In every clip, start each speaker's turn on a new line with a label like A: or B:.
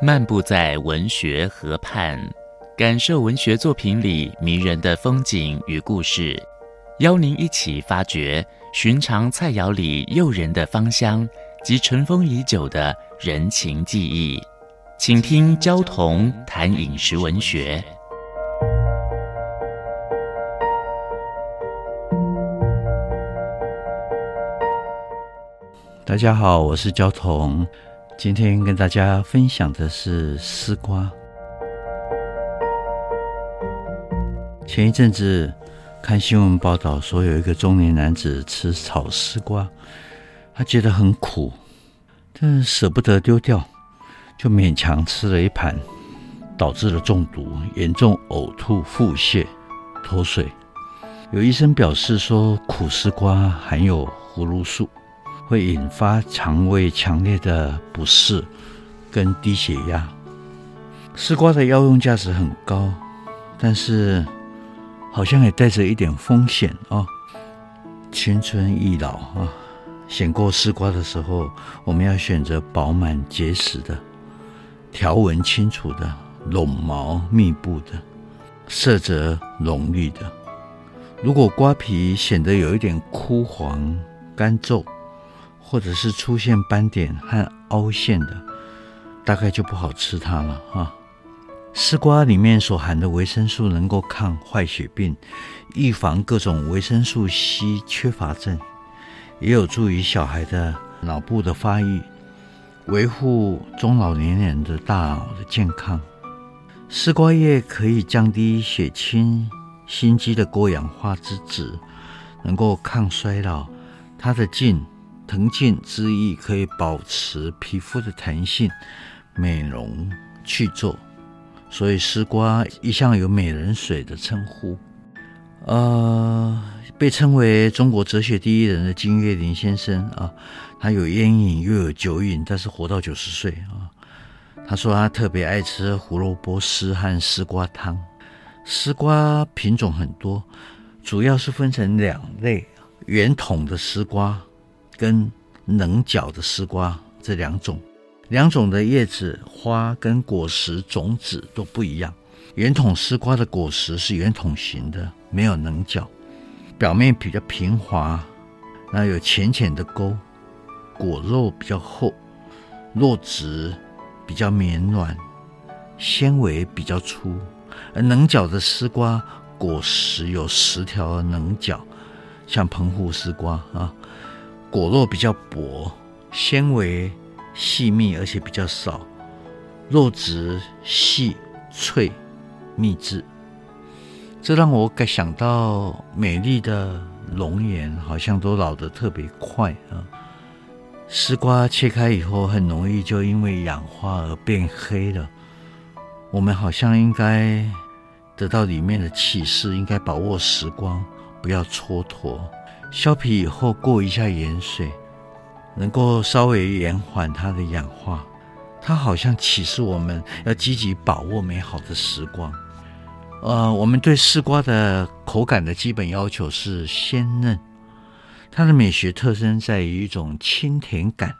A: 漫步在文学河畔，感受文学作品里迷人的风景与故事，邀您一起发掘寻常菜肴里诱人的芳香及尘封已久的人情记忆。请听焦桐谈饮食文学。
B: 大家好，我是焦桐。今天跟大家分享的是丝瓜。前一阵子看新闻报道说，有一个中年男子吃炒丝瓜，他觉得很苦，但舍不得丢掉，就勉强吃了一盘，导致了中毒，严重呕吐、腹泻、脱水。有医生表示说，苦丝瓜含有葫芦素。会引发肠胃强烈的不适跟低血压。丝瓜的药用价值很高，但是好像也带着一点风险啊。青春易老啊，选购丝瓜的时候，我们要选择饱满结实的、条纹清楚的、绒毛密布的、色泽浓绿的。如果瓜皮显得有一点枯黄、干皱，或者是出现斑点和凹陷的，大概就不好吃它了哈。丝瓜里面所含的维生素能够抗坏血病，预防各种维生素 C 缺乏症，也有助于小孩的脑部的发育，维护中老年人的大脑的健康。丝瓜叶可以降低血清心肌的过氧化脂质，能够抗衰老。它的茎。藤茎汁液可以保持皮肤的弹性、美容去皱，所以丝瓜一向有“美人水”的称呼。呃，被称为中国哲学第一人的金岳霖先生啊，他有烟瘾又有酒瘾，但是活到九十岁啊。他说他特别爱吃胡萝卜丝和丝瓜汤。丝瓜品种很多，主要是分成两类：圆筒的丝瓜。跟棱角的丝瓜这两种，两种的叶子、花跟果实、种子都不一样。圆筒丝瓜的果实是圆筒形的，没有棱角，表面比较平滑，那有浅浅的沟，果肉比较厚，肉质比较绵软，纤维比较粗。而棱角的丝瓜果实有十条棱角，像澎湖丝瓜啊。果肉比较薄，纤维细密，而且比较少，肉质细脆密致。这让我感想到美丽的容颜好像都老得特别快啊。丝瓜切开以后，很容易就因为氧化而变黑了。我们好像应该得到里面的启示，应该把握时光，不要蹉跎。削皮以后过一下盐水，能够稍微延缓它的氧化。它好像启示我们要积极把握美好的时光。呃，我们对丝瓜的口感的基本要求是鲜嫩，它的美学特征在于一种清甜感。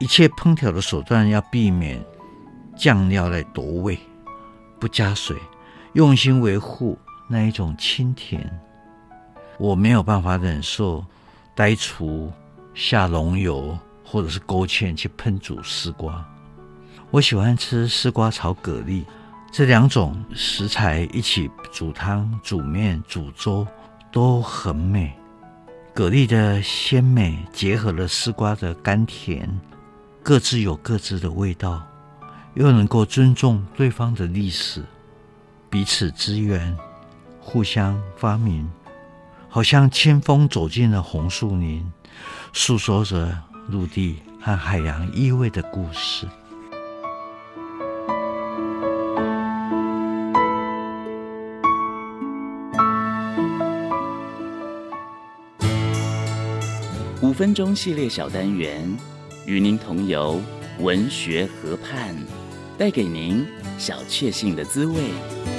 B: 一切烹调的手段要避免酱料来夺味，不加水，用心维护那一种清甜。我没有办法忍受呆厨下龙油或者是勾芡去烹煮丝瓜。我喜欢吃丝瓜炒蛤蜊，这两种食材一起煮汤、煮面、煮粥都很美。蛤蜊的鲜美结合了丝瓜的甘甜，各自有各自的味道，又能够尊重对方的历史，彼此支援，互相发明。好像清风走进了红树林，诉说着陆地和海洋依偎的故事。
A: 五分钟系列小单元，与您同游文学河畔，带给您小确幸的滋味。